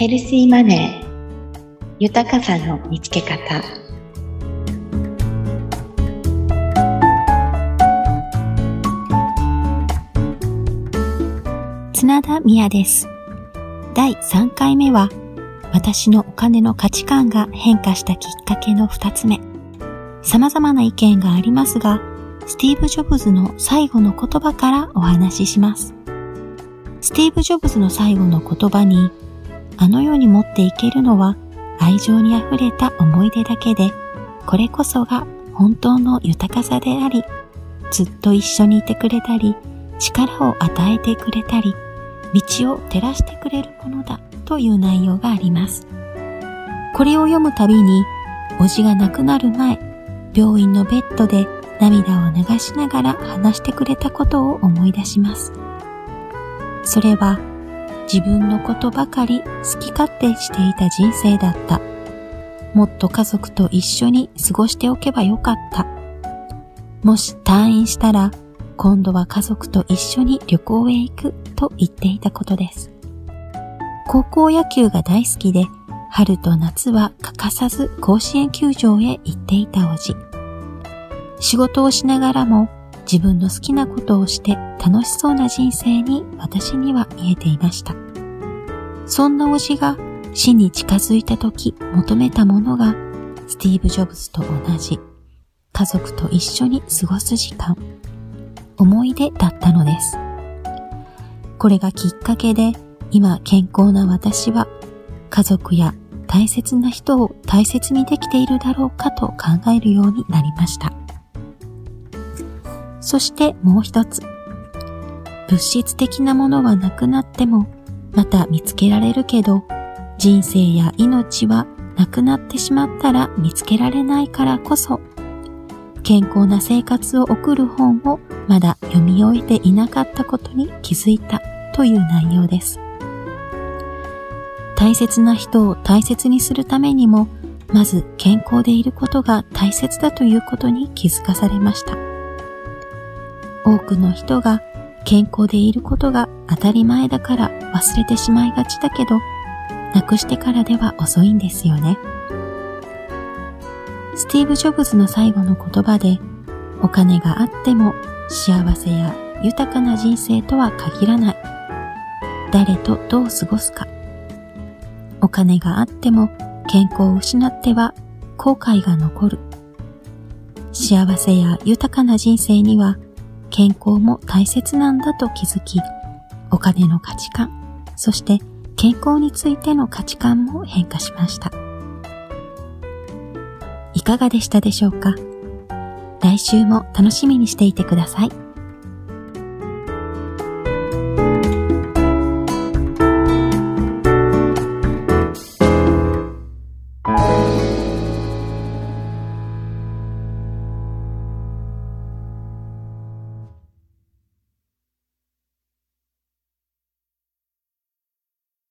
ヘルシーマネー。豊かさの見つけ方。綱田美也です。第3回目は私のお金の価値観が変化したきっかけの2つ目。様々な意見がありますがスティーブ・ジョブズの最後の言葉からお話しします。スティーブ・ジョブズの最後の言葉にあの世に持っていけるのは愛情に溢れた思い出だけで、これこそが本当の豊かさであり、ずっと一緒にいてくれたり、力を与えてくれたり、道を照らしてくれるものだという内容があります。これを読むたびに、おじが亡くなる前、病院のベッドで涙を流しながら話してくれたことを思い出します。それは自分のことばかり好き勝手していた人生だった。もっと家族と一緒に過ごしておけばよかった。もし退院したら、今度は家族と一緒に旅行へ行くと言っていたことです。高校野球が大好きで、春と夏は欠かさず甲子園球場へ行っていたおじ。仕事をしながらも自分の好きなことをして楽しそうな人生に私には見えていました。そんなおじが死に近づいた時求めたものがスティーブ・ジョブズと同じ家族と一緒に過ごす時間、思い出だったのです。これがきっかけで今健康な私は家族や大切な人を大切にできているだろうかと考えるようになりました。そしてもう一つ。物質的なものはなくなっても、また見つけられるけど、人生や命はなくなってしまったら見つけられないからこそ、健康な生活を送る本をまだ読み終えていなかったことに気づいたという内容です。大切な人を大切にするためにも、まず健康でいることが大切だということに気づかされました。多くの人が健康でいることが当たり前だから忘れてしまいがちだけど、なくしてからでは遅いんですよね。スティーブ・ジョブズの最後の言葉で、お金があっても幸せや豊かな人生とは限らない。誰とどう過ごすか。お金があっても健康を失っては後悔が残る。幸せや豊かな人生には健康も大切なんだと気づき、お金の価値観、そして健康についての価値観も変化しました。いかがでしたでしょうか？来週も楽しみにしていてください。